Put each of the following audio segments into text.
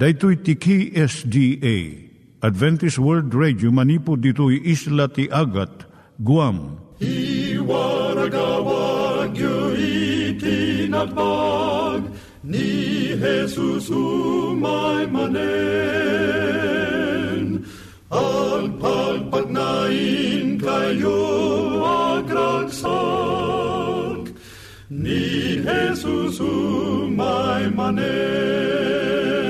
Daitui tiki SDA Adventist World Radio manipud ditui isla ti Agat Guam. I waragawag yu itinatpag ni Jesus umay manen al pagpagnain kayo agkansak ni Jesus umay manen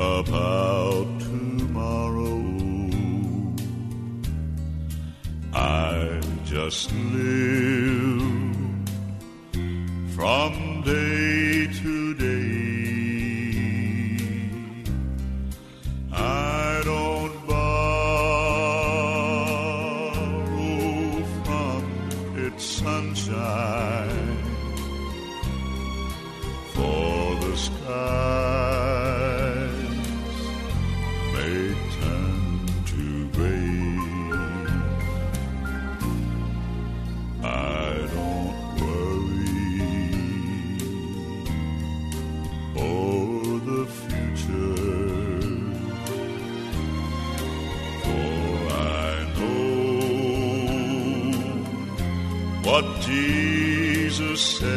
About tomorrow. I just live from what Jesus said,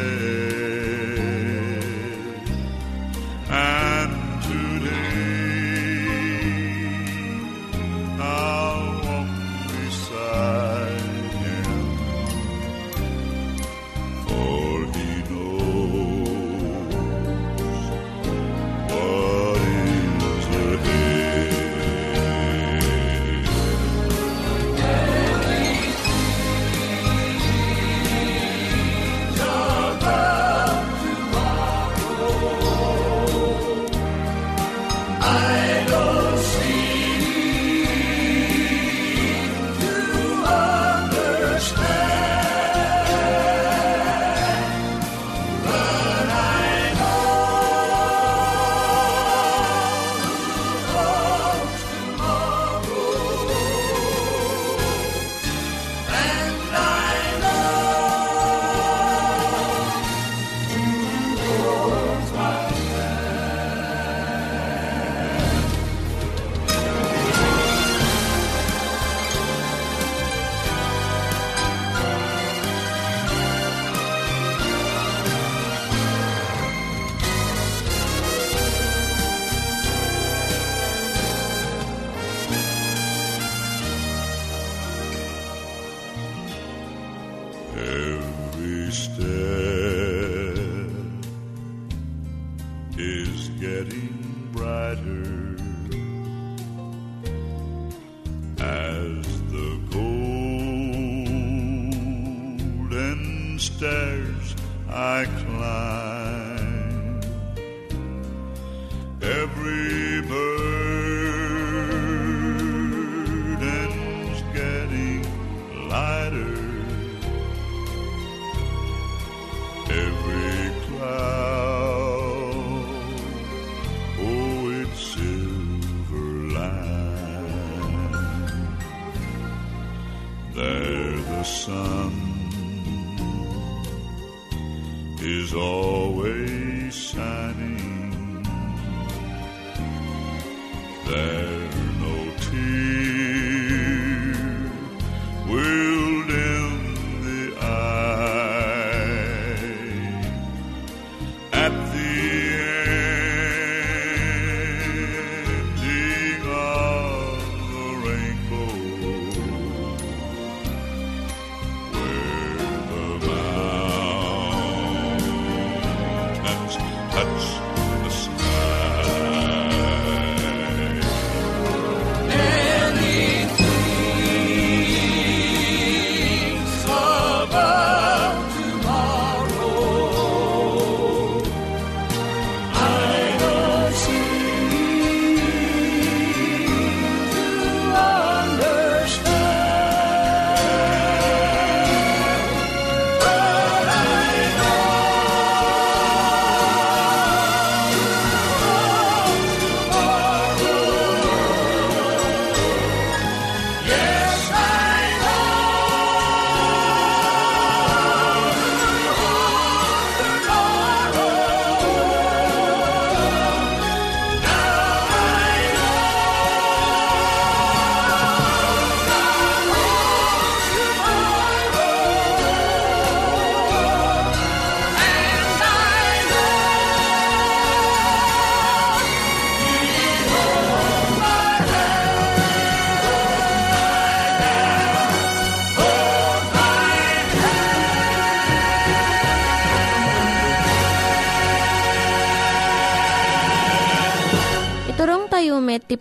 touch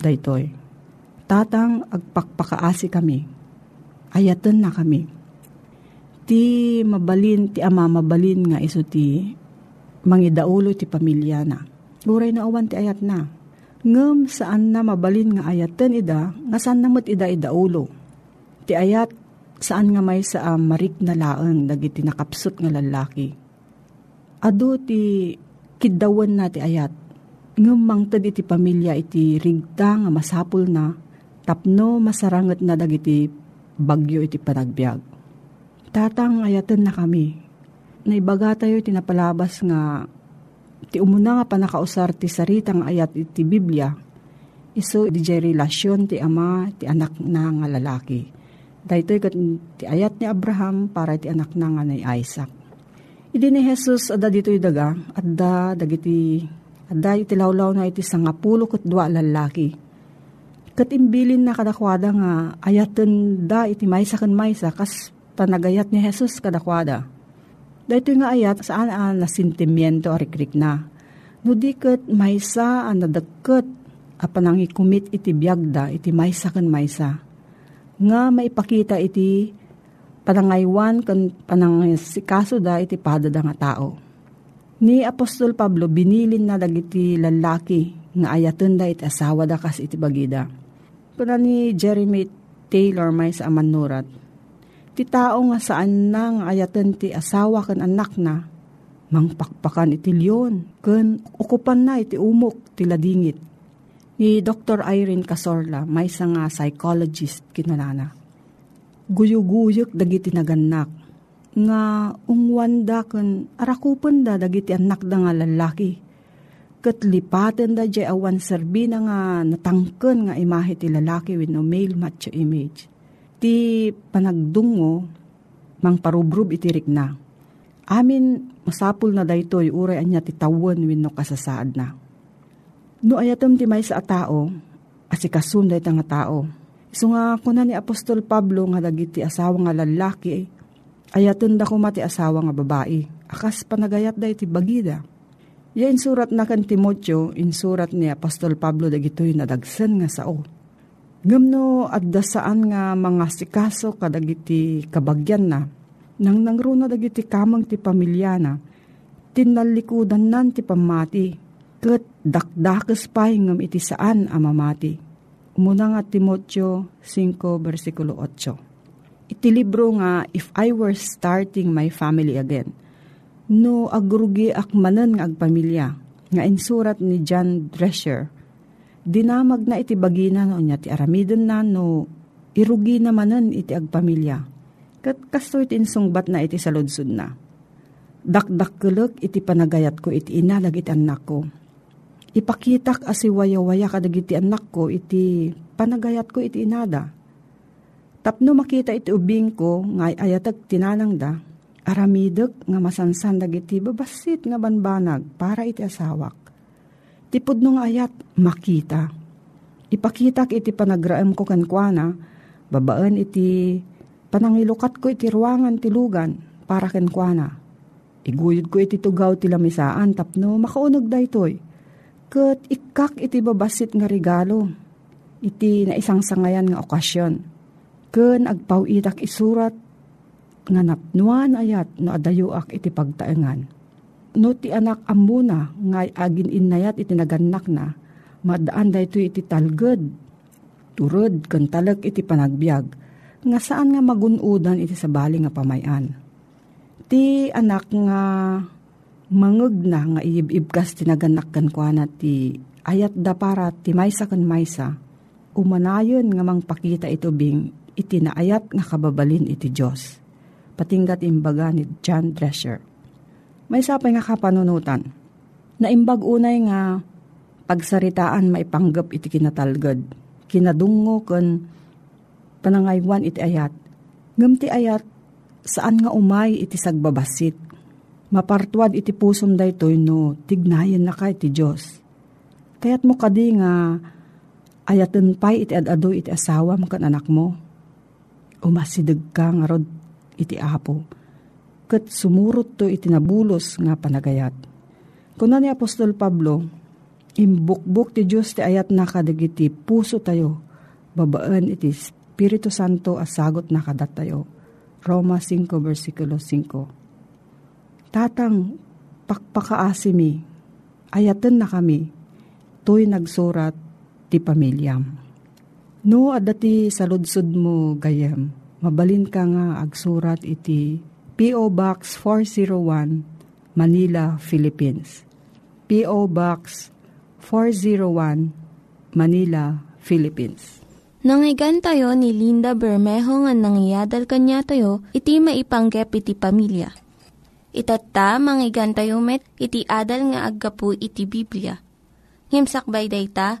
daytoy. Tatang agpakpakaasi kami, ayatan na kami. Ti mabalin, ti ama mabalin nga iso ti mangidaulo ti pamilya na. Uray na awan ti ayat na. Ngem saan na mabalin nga ayatan ida, nga saan namot ida idaulo. Ti ayat saan nga may sa um, marik na laeng dagiti nakapsot nga lalaki. Ado ti kidawan na ti ayat. Ngem mangted iti pamilya iti rigta nga masapul na tapno masaranget na dagiti bagyo iti panagbiag. Tatang ayatan na kami. Naibaga tayo tinapalabas nga ti umuna nga panakausar ti saritang ayat iti Biblia. Iso di relasyon ti ama ti anak na nga lalaki. Dahito kat ti ayat ni Abraham para ti anak na nga ni Isaac. Idi ni Jesus ada dito daga at da dagiti ada iti lawlaw na iti sangapulo kat dua lalaki. Kat imbilin na kadakwada nga ayaten da iti maysa kan maysa kas panagayat ni Jesus kadakwada. Dahito nga ayat saan ang nasintimiento arikrik na. No di kat maysa ang nadagkat a panangikumit iti biyagda iti maysa kan maysa. Nga maipakita iti panangaywan kan panangisikaso da iti padada nga tao. Ni Apostol Pablo binilin na dagiti lalaki nga ayaten da iti asawa da kas iti bagida. Kuna ni Jeremy Taylor may sa amanurat. Ti tao nga saan na nga ayaten ti asawa kan anak na mangpakpakan iti liyon ken ukupan na iti umok ti ladingit. Ni Dr. Irene Casorla may nga psychologist kinunana. Guyuguyok dagiti naganak nga ungwanda ken arakupen da dagiti anak da nga lalaki. Kat lipaten da jay awan serbi na nga natangken nga imahe ti lalaki with no male macho image. Ti panagdungo mang parubrub itirik na. Amin masapul na daytoy uray anya ti tawon wenno kasasaad na. No ayatom ti may sa tao, asikasun day nga tao. So nga kuna ni Apostol Pablo nga dagiti asawa nga lalaki ayaton da kuma ti asawa nga babae. Akas panagayat da iti bagida. Ya insurat na kan Timotyo, insurat ni Apostol Pablo dagitoy nadagsan nga sao. Ngamno at dasaan nga mga sikaso kadagiti kabagyan na, nang nangruna dagiti kamang ti pamilya na, tinalikudan nan ti pamati, ket dakdakes pay ngam iti saan amamati. Umuna nga Timotyo 5 versikulo 8. Iti libro nga If I Were Starting My Family Again, no agrugi akmanan nga agpamilya, nga insurat ni John Drescher, dinamag na iti bagina no niya ti aramidon na no irugi namanan iti agpamilya. Kat kasto iti insungbat na iti saludsud na. Dakdakkelek iti panagayat ko iti inalag iti anak ko. Ipakitak asi waya-waya kadagiti anak ko iti panagayat ko iti inada. Tapno makita iti ubing ko nga ayatag tinanang da, aramidek nga masansan dagiti babasit nga banbanag para iti asawak. Tipod nung ayat, makita. Ipakitak iti panagraem ko kankwana, babaan iti panangilukat ko iti ruangan ti lugan para kankwana. Iguyod ko iti tugaw ti lamisaan tapno makaunog daytoy. Kat ikak iti babasit nga regalo. Iti na isang sangayan nga okasyon. Ken agpawitak isurat nga napnuan ayat no adayuak iti pagtaengan. No ti anak amuna nga agin inayat iti naganak na, madaan da iti talged. Turod ken talag iti panagbiag, nga saan nga magunudan iti sabali nga pamayan. Ti anak nga mangeg na nga iibibkas ti naganak kan kuana ti ayat da para ti maysa kan maysa, umanayon nga mangpakita ito bing iti naayat nga kababalin iti Diyos. Patinggat imbaga ni John Drescher. May sapay nga kapanunutan, na imbag unay nga pagsaritaan maipanggap iti kinatalgad, kinadungo ken panangaywan iti ayat, ngam ti ayat saan nga umay iti sagbabasit, mapartuad iti pusom daytoy no tignayan na ka iti Diyos. Kaya't mo kadi nga ayaten pay iti adado iti asawa mo kan anak mo, umasidag ka nga rod iti apo. Kat sumurot to iti nabulos nga panagayat. Kuna ni Apostol Pablo, imbukbuk ti Diyos ti ayat na kadagiti puso tayo, babaan iti Espiritu Santo asagot na kadat tayo. Roma 5 versikulo 5. Tatang, pakpakaasimi, ayaten na kami, to'y nagsurat ti pamilyam. No, adati sa ludsud mo gayam, mabalin ka nga agsurat iti P.O. Box 401, Manila, Philippines. P.O. Box 401, Manila, Philippines. Nangyigan tayo ni Linda Bermejo nga nangyadal kanya tayo, iti maipanggep iti pamilya. Itatta, manggigan tayo met, iti adal nga aggapu iti Biblia. Ngimsakbay day ta,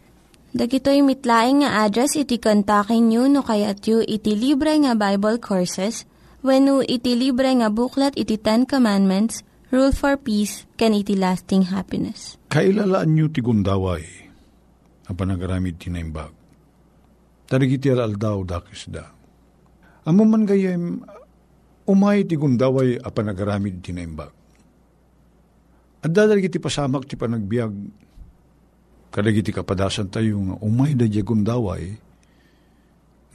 Dagitoy mitlaing nga address iti kontakin nyo no kayat yu iti libre nga Bible Courses when no iti libre nga buklat iti Ten Commandments, Rule for Peace, can iti lasting happiness. Kailalaan nyo ti gundaway, ang panagaramid tinaimbag. Tarigiti alaldaw dakis da. Amo man gayem, umay ti gundaway a panagaramid tinaimbag. At dadalagi ti pasamak ti panagbiag, kadagiti kapadasan tayo nga umay da gundaway,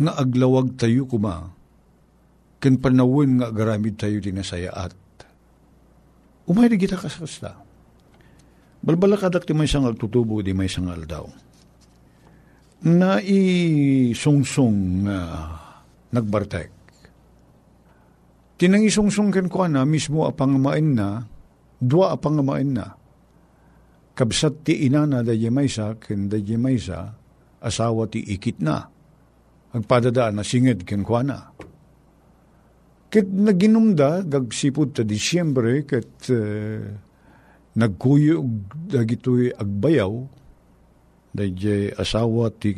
nga aglawag tayo kuma, ken panawin nga agaramid tayo dinasayaat. Umay di kita kasasta. Balbalakadak ti may sangal tutubo di may sangal daw. Na isungsong nga nagbartek. Tinang isungsong ken ko na mismo apangamain na, dua apangamain na. Kabsat ti inana da maysa ken da maysa asawa ti ikit na. Agpadadaan na singed ken kwa na. Ket naginumda, gagsipod ta Disyembre, ket uh, nagkuyog dagitoy agbayaw, dayjay asawa ti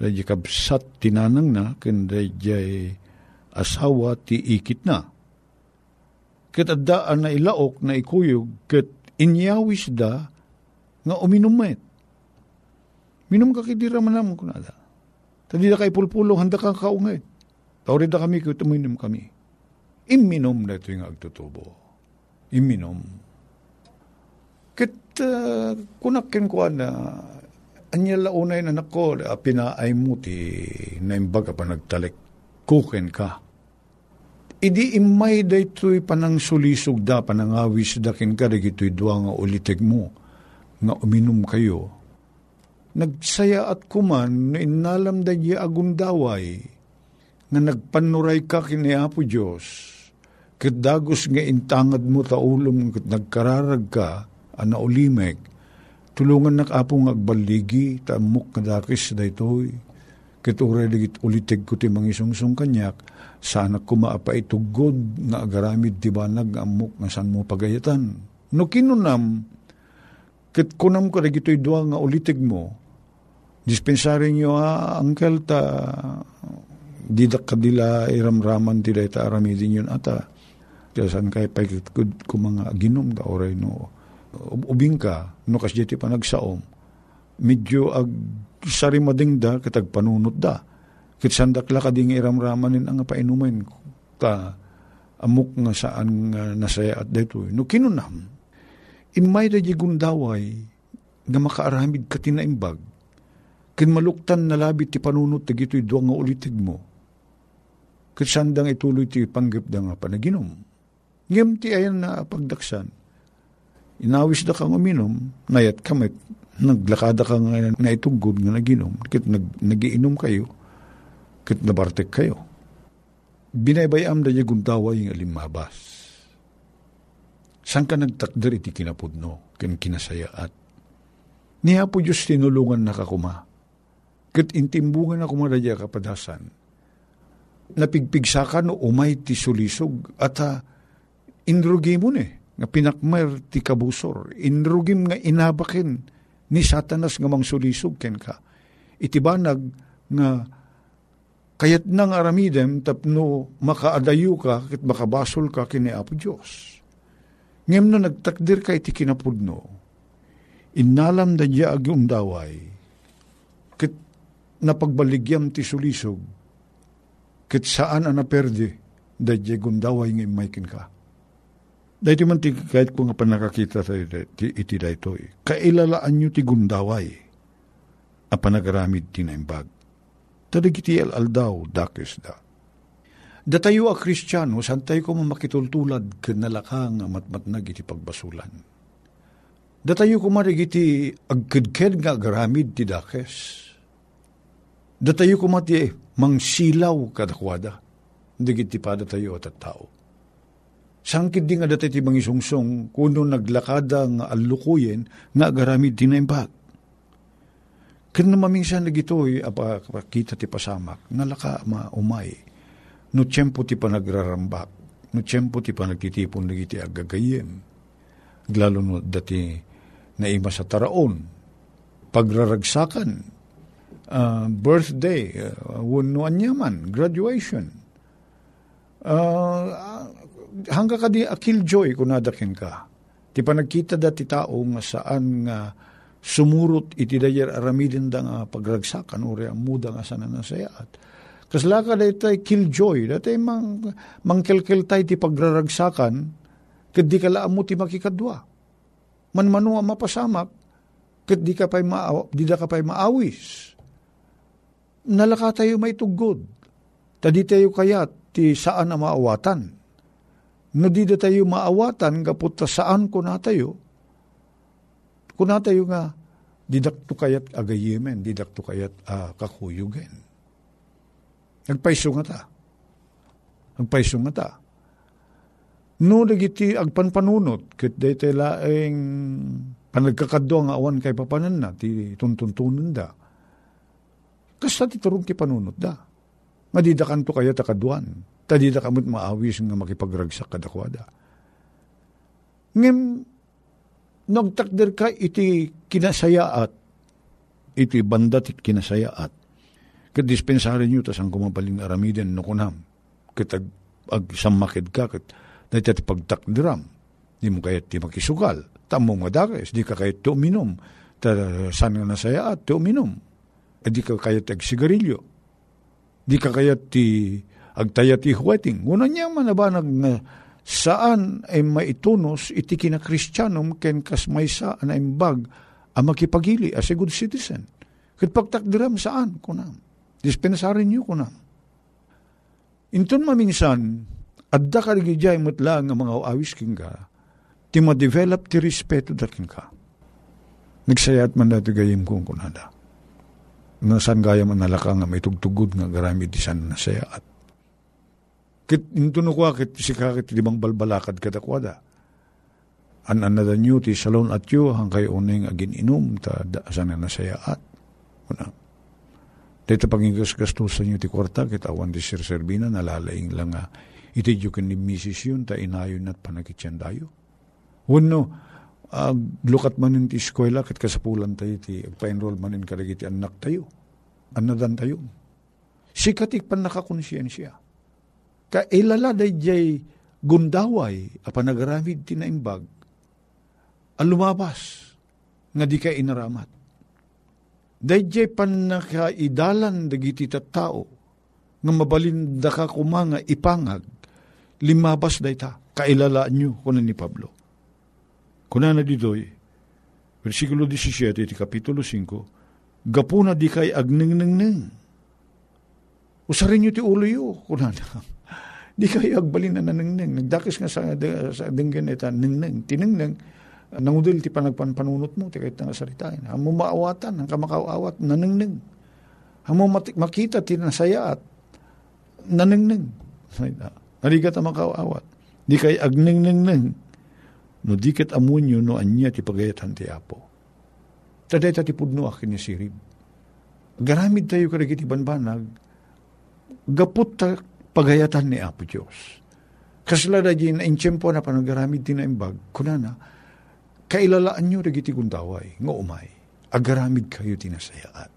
dayjay kabsat tinanang na, ken dayjay asawa ti ikit na. Ket addaan na ilaok na ikuyog, ket inyawis da nga uminumet. Minum ka kidira manam ko nada. Tadi da kay pulpulo, handa ka kaungit. Tawrid da kami, kung uminom kami. Iminom na ito yung agtutubo. Iminom. Kit uh, kunakin ko na anya launay na nako, pinaay mo ti naimbaga pa nagtalik. Kuken ka. Idi imay da ito'y panang sulisog da, panangawis da kin ka, ito'y duwa nga ulitig mo, nga uminom kayo. Nagsaya at kuman, na inalam da agundaway, nga nagpanuray ka kini Apo Diyos, kat dagos nga intangad mo taulong kat nagkararag ka, ana ulimeg, tulungan nak apo nga agbaligi, tamok nga dakis da ito'y, kat uray ulitig ko ti mangisungsung kanyak, sana kumaapa itugod nga agaramid ti banag amok nga san mo pagayatan. No kinunam, kat kunam ko dagito'y dua nga ulitig mo, dispensary nyo ha, angkel ta, didak kadila iramraman ti ta aramidin yun ata. Tiyasan kay pagkikod ko mga ginom da oray no. Ubing ka, no kas ti panagsaom. Medyo ag sarimading da, katag panunot da. Kit sandakla ka ding iramramanin ang painumin ta amok nga saan nga nasaya at dito. No kinunam, imay da gundaway nga makaaramid ka tinaimbag, kin maluktan na labit ti panunot ti gito'y duwang nga ulitig mo, kat sandang ituloy ti panggap da nga panaginom. Ngem ti ayan na pagdaksan, inawis da kang uminom, nayat kamit, naglakada ka nga naitugod nga naginom, kit nag, nagiinom kayo, kit nabartek kayo. Binaybayam da niya guntaway nga limabas. San ka nagtakder iti kinapudno, kin kinasayaat. Niya po Diyos tinulungan na kakuma. Kat intimbungan ako maradya kapadasan. Napigpigsakan no umay ti sulisog at uh, inrugi mo ne, nga pinakmer ti kabusor. Inrugim nga inabakin ni satanas nga mang sulisog ken ka. Itibanag nga kayat nang aramidem tapno makaadayo ka kit makabasol ka kini Apo Diyos. Ngem no nagtakdir ka iti kinapudno, inalam da diya agi undaway, kit napagbaligyam ti sulisog, kit saan ang naperde, da diya gundaway nga imaykin ka. Dahiti man ti kahit ko nga panakakita tayo iti daytoy, kailalaan nyo ti gundaway, a panagaramid ti naimbag. Tadigiti al-aldaw, dakis da. Datayo a kristyano, san tayo ko mamakitultulad kanalaka nga matmatnag iti pagbasulan. Datayo ko marigiti agkidked nga agaramid ti dakes. Datayo ko mati mangsilaw kadakwada. Digiti pa datayo at tao. Sangkid di nga dati ti mangisungsong kuno naglakada nga alukuyen nga agaramid ti naimbag. Kaya maminsan na gito'y kita ti pasamak, nalaka ma umay no tiyempo ti panagrarambak, no tiyempo ti panagtitipon na iti agagayem. Lalo no dati na ima sa taraon, pagraragsakan, uh, birthday, uh, wano anyaman, graduation. Uh, hangga ka di akil joy kung nadakin ka. Ti panagkita dati tao nga saan nga sumurot iti dayer aramidin da nga pagragsakan uri ang muda nga sana nasayat. Kasla ka da ito'y killjoy, dati mang, mangkelkel tayo ti pagraragsakan, kad di ka laam mo ti makikadwa. Manmano ang mapasamak, kad di ka pa'y maaw, di da ka pa'y maawis. Nalaka tayo may tugod. Tadi tayo kayat, ti saan na maawatan. No di da tayo maawatan, kaput ta saan ko na tayo, kung na tayo nga, didakto kayat agayimen, didakto kayat uh, kakuyugen. Nagpaiso nga ta. Nagpaiso nga ta. No, dagiti agpanpanunot, kit day tela ang panagkakadwa nga awan kay papanan na, ti tuntuntunan da. Kasta ti turong ti panunot da. Madidakan to kaya takaduan. Tadida kamot maawis nga makipagragsak kadakwada. Ngem, nagtakder ka iti kinasayaat, iti bandat iti kinasayaat. Kadispensarin nyo, tas ang kumapaling aramiden no kunam. Kat ag, ag samakid ka, kat dahil ti pagtakdiram. Di mo kaya ti makisugal. Tamo nga dakes, di ka kaya ti uminom. Ta, san nga nasayaat, ti uminom. E di ka kaya ti sigarilyo. Di ka kaya ti agtaya ti huweting. Una niya manabanag nga saan ay maitunos iti kina kristyanum ken kas may saan ay bag a makipagili as a good citizen. Kat pagtakdiram saan kunam. Dispensarin niyo kunam. Inton maminsan, adda ka rigidjay mutla nga mga awis king ka, ti ma-develop ti respeto da king ka. Nagsayat man dati gayim kong kunada. Nasan gaya man nalaka nga may tugtugod nga garamid di san nasayaat. Kit intuno ko kit si kakit limang balbalakad kada kwada. An anada nyo ti salon at yu hang kayo agin inom ta da sana nasayaat. Una. Dito pangingas gastusan nyo ti kwarta kit awan di sir serbina nalalaing lang nga iti yu kin ni misis yun ta inayon at panakitsyan dayo. Uno, uh, lukat manin ti eskwela kat kasapulan tayo ti agpa-enroll manin karagi ti anak tayo. Anadan tayo. Sikatik pan nakakonsiyensya ka ilala day jay gundaway a panagaramid tinaimbag a lumabas nga di ka inaramat. Day jay pan nakaidalan dagiti tao nga mabalinda ka kumanga ipangag limabas day ta kailala nyo kunan ni Pablo. Kunan na ditoy, versikulo 17, ti kapitulo 5, Gapuna di kay agningningning. Usarin nyo ti ulo yo, kunan Di kayo agbalin na naningning. Nagdakis nga sa, sa dinggan ita, ningneng, tiningning, nangudil ti panagpanpanunot mo, ti kahit nga saritain. Hamo maawatan, ang kamakawawat, naningning. Hamo makita ti nasaya at naningning. Narigat ang makawawat. Di kayo agningningneng. No diket amunyo no anya ti pagayatan ti apo. Taday ta ti pudno akin ni sirib. Garamid tayo karagiti banbanag. Gapot ta pagayatan ni Apo Diyos. Kasla na inchempo na panagaramid tinaimbag, kunana, kailalaan nyo dagiti gundaway, nga umay, agaramid kayo tinasayaan.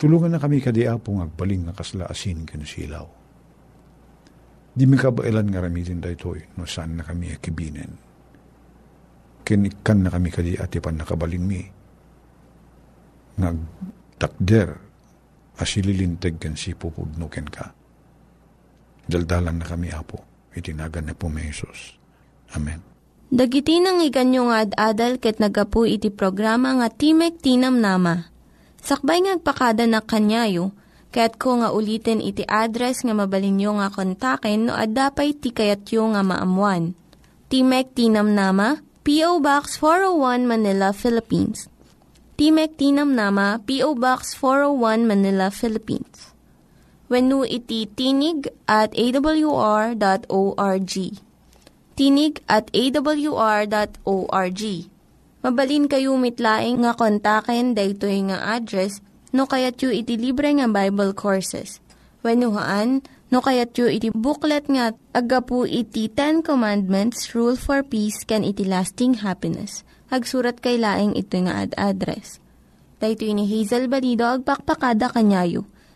Tulungan na kami kadi Apo ng agbaling nga kasla asin kan silaw. Di mi kabailan nga ramitin da ito'y, no saan na kami akibinin. Kinikan na kami kadi ati pan nakabalin mi. Nga takder, asililinteg kan si pupudno ken ka Daldalan na kami, Apo. Itinagan na po may Jesus. Amen. Dagiti nang iganyo nga ad-adal ket nagapu iti programa nga Timek Tinam Nama. Sakbay ngagpakada na kanyayo, kaya't ko nga ulitin iti address nga mabalinyo nga kontaken no ad-dapay tikayatyo nga maamuan. Timek Tinam Nama, P.O. Box 401 Manila, Philippines. Timek Tinam Nama, P.O. Box 401 Manila, Philippines wenno iti tinig at awr.org. Tinig at awr.org. Mabalin kayo mitlaing nga kontaken daytoy nga address no kayat yu iti libre nga Bible Courses. Wennohaan no kayat yu iti booklet nga agapu iti Ten Commandments, Rule for Peace, can iti lasting happiness. Hagsurat kay laing ito nga ad address. Daytoy ni Hazel Balido agpakpakada kanyayo